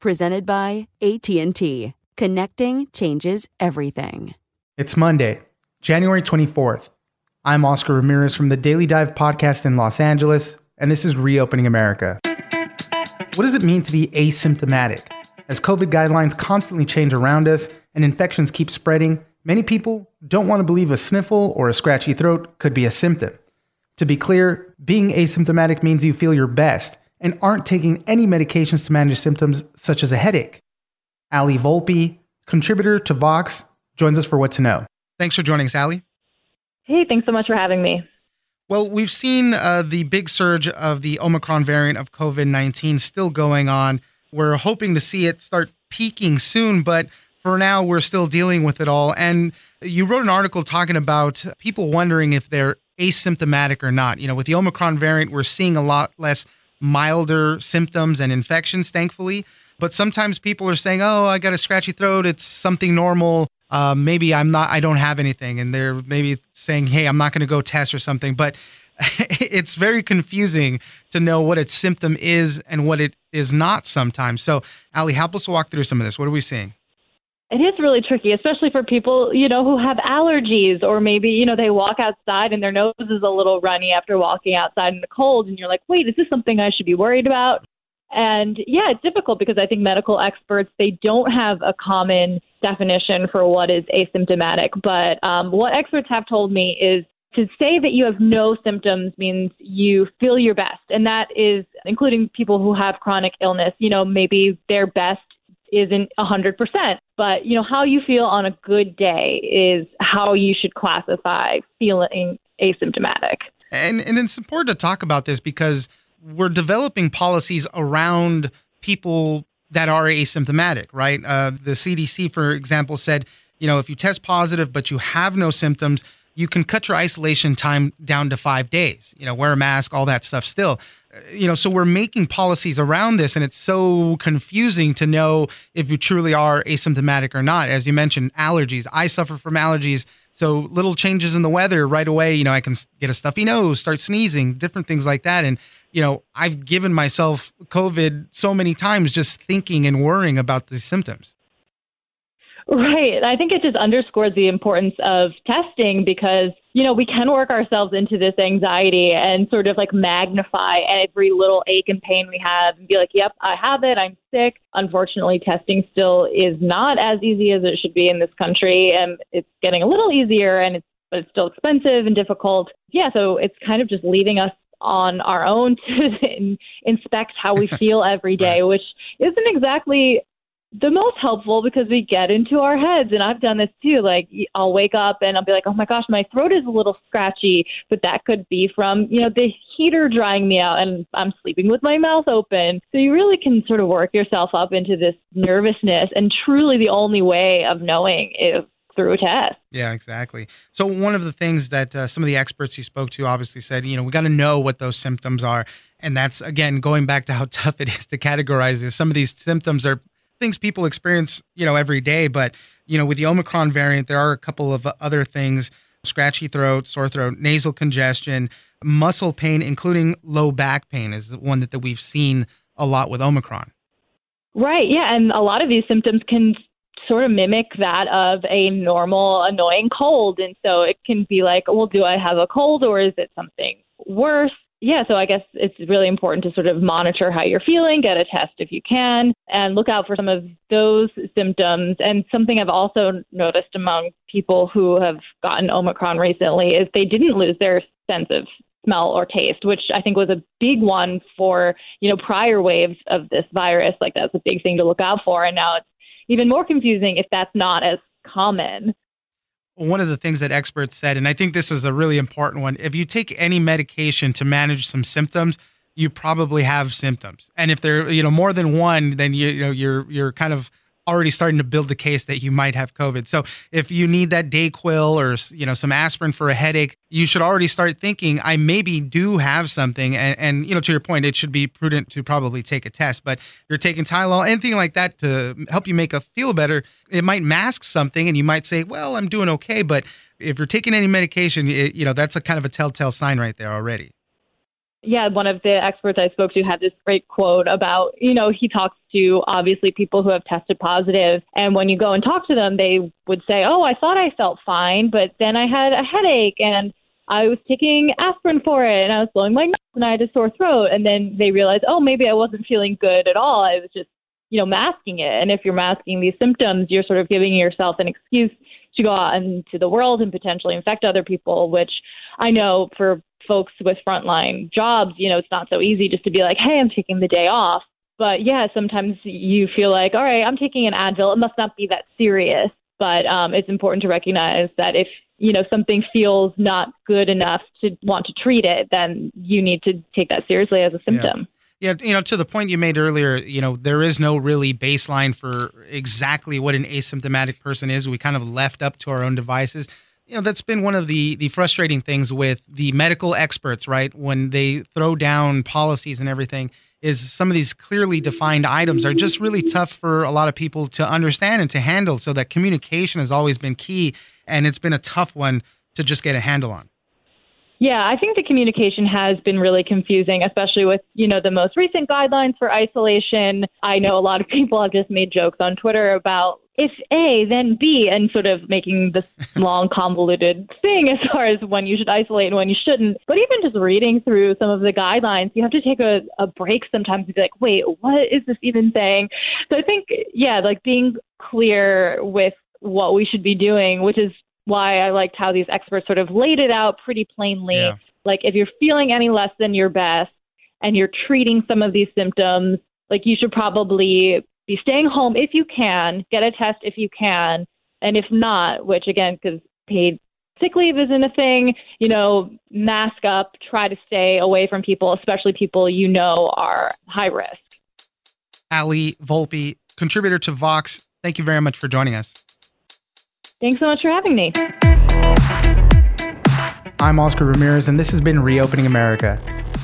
Presented by AT&T. Connecting changes everything. It's Monday, January 24th. I'm Oscar Ramirez from the Daily Dive podcast in Los Angeles, and this is Reopening America. What does it mean to be asymptomatic? As COVID guidelines constantly change around us and infections keep spreading, many people don't want to believe a sniffle or a scratchy throat could be a symptom. To be clear, being asymptomatic means you feel your best and aren't taking any medications to manage symptoms such as a headache. Allie Volpe, contributor to Vox, joins us for What to Know. Thanks for joining us, Allie. Hey, thanks so much for having me. Well, we've seen uh, the big surge of the Omicron variant of COVID 19 still going on. We're hoping to see it start peaking soon, but for now, we're still dealing with it all. And you wrote an article talking about people wondering if they're asymptomatic or not. You know, with the Omicron variant, we're seeing a lot less milder symptoms and infections, thankfully. But sometimes people are saying, "Oh, I got a scratchy throat. It's something normal. Uh, maybe I'm not. I don't have anything." And they're maybe saying, "Hey, I'm not going to go test or something." But it's very confusing to know what its symptom is and what it is not sometimes. So, Allie, help us walk through some of this. What are we seeing? It is really tricky, especially for people, you know, who have allergies or maybe, you know, they walk outside and their nose is a little runny after walking outside in the cold and you're like, "Wait, is this something I should be worried about?" And yeah, it's difficult because I think medical experts they don't have a common definition for what is asymptomatic. But um, what experts have told me is to say that you have no symptoms means you feel your best, and that is including people who have chronic illness. You know, maybe their best isn't 100%, but you know how you feel on a good day is how you should classify feeling asymptomatic. And and it's important to talk about this because we're developing policies around people that are asymptomatic, right? Uh, the CDC, for example, said, you know, if you test positive but you have no symptoms, you can cut your isolation time down to five days. You know, wear a mask, all that stuff. Still, uh, you know, so we're making policies around this, and it's so confusing to know if you truly are asymptomatic or not. As you mentioned, allergies. I suffer from allergies. So little changes in the weather right away, you know, I can get a stuffy nose, start sneezing, different things like that. And, you know, I've given myself COVID so many times just thinking and worrying about these symptoms. Right. I think it just underscores the importance of testing because, you know, we can work ourselves into this anxiety and sort of like magnify every little ache and pain we have and be like, yep, I have it. I'm sick. Unfortunately, testing still is not as easy as it should be in this country. And it's getting a little easier and it's, but it's still expensive and difficult. Yeah. So it's kind of just leaving us on our own to inspect how we feel every day, which isn't exactly the most helpful because we get into our heads and I've done this too like I'll wake up and I'll be like oh my gosh my throat is a little scratchy but that could be from you know the heater drying me out and I'm sleeping with my mouth open so you really can sort of work yourself up into this nervousness and truly the only way of knowing is through a test. Yeah, exactly. So one of the things that uh, some of the experts you spoke to obviously said, you know, we got to know what those symptoms are. And that's again going back to how tough it is to categorize this. Some of these symptoms are things people experience, you know, every day. But, you know, with the Omicron variant, there are a couple of other things scratchy throat, sore throat, nasal congestion, muscle pain, including low back pain, is one that, that we've seen a lot with Omicron. Right. Yeah. And a lot of these symptoms can sort of mimic that of a normal, annoying cold. And so it can be like, well, do I have a cold or is it something worse? Yeah, so I guess it's really important to sort of monitor how you're feeling, get a test if you can, and look out for some of those symptoms. And something I've also noticed among people who have gotten Omicron recently is they didn't lose their sense of smell or taste, which I think was a big one for, you know, prior waves of this virus. Like that's a big thing to look out for. And now it's even more confusing if that's not as common one of the things that experts said, and I think this is a really important one if you take any medication to manage some symptoms, you probably have symptoms. And if they're, you know, more than one, then you, you know, you're you're kind of already starting to build the case that you might have COVID. So if you need that Dayquil or you know some aspirin for a headache, you should already start thinking I maybe do have something. And, and you know to your point, it should be prudent to probably take a test. But you're taking Tylenol, anything like that to help you make a feel better. It might mask something, and you might say, well, I'm doing okay. But if you're taking any medication, it, you know that's a kind of a telltale sign right there already yeah, one of the experts I spoke to had this great quote about, you know, he talks to obviously people who have tested positive, and when you go and talk to them, they would say, "Oh, I thought I felt fine, but then I had a headache and I was taking aspirin for it, and I was blowing my nose, and I had a sore throat." And then they realized, "Oh, maybe I wasn't feeling good at all. I was just, you know, masking it." And if you're masking these symptoms, you're sort of giving yourself an excuse to go out into the world and potentially infect other people, which I know for folks with frontline jobs, you know, it's not so easy just to be like, hey, I'm taking the day off. But yeah, sometimes you feel like, all right, I'm taking an Advil. It must not be that serious. But um, it's important to recognize that if you know something feels not good enough to want to treat it, then you need to take that seriously as a symptom. Yeah. Yeah, you know, to the point you made earlier, you know, there is no really baseline for exactly what an asymptomatic person is. We kind of left up to our own devices you know that's been one of the the frustrating things with the medical experts right? When they throw down policies and everything is some of these clearly defined items are just really tough for a lot of people to understand and to handle. So that communication has always been key and it's been a tough one to just get a handle on. Yeah, I think the communication has been really confusing, especially with, you know, the most recent guidelines for isolation. I know a lot of people have just made jokes on Twitter about if A, then B, and sort of making this long, convoluted thing as far as when you should isolate and when you shouldn't. But even just reading through some of the guidelines, you have to take a, a break sometimes to be like, wait, what is this even saying? So I think, yeah, like being clear with what we should be doing, which is why I liked how these experts sort of laid it out pretty plainly. Yeah. Like if you're feeling any less than your best and you're treating some of these symptoms, like you should probably be staying home if you can, get a test if you can, and if not, which again, because paid sick leave isn't a thing, you know, mask up, try to stay away from people, especially people you know are high risk. Allie Volpe, contributor to Vox, thank you very much for joining us. Thanks so much for having me. I'm Oscar Ramirez, and this has been Reopening America.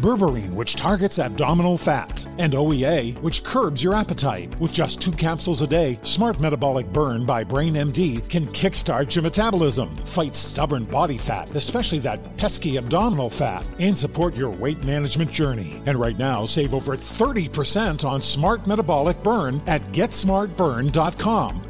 berberine, which targets abdominal fat, and OEA, which curbs your appetite. With just two capsules a day, Smart Metabolic Burn by Brain MD can kickstart your metabolism, fight stubborn body fat, especially that pesky abdominal fat, and support your weight management journey. And right now, save over 30% on Smart Metabolic Burn at GetSmartBurn.com.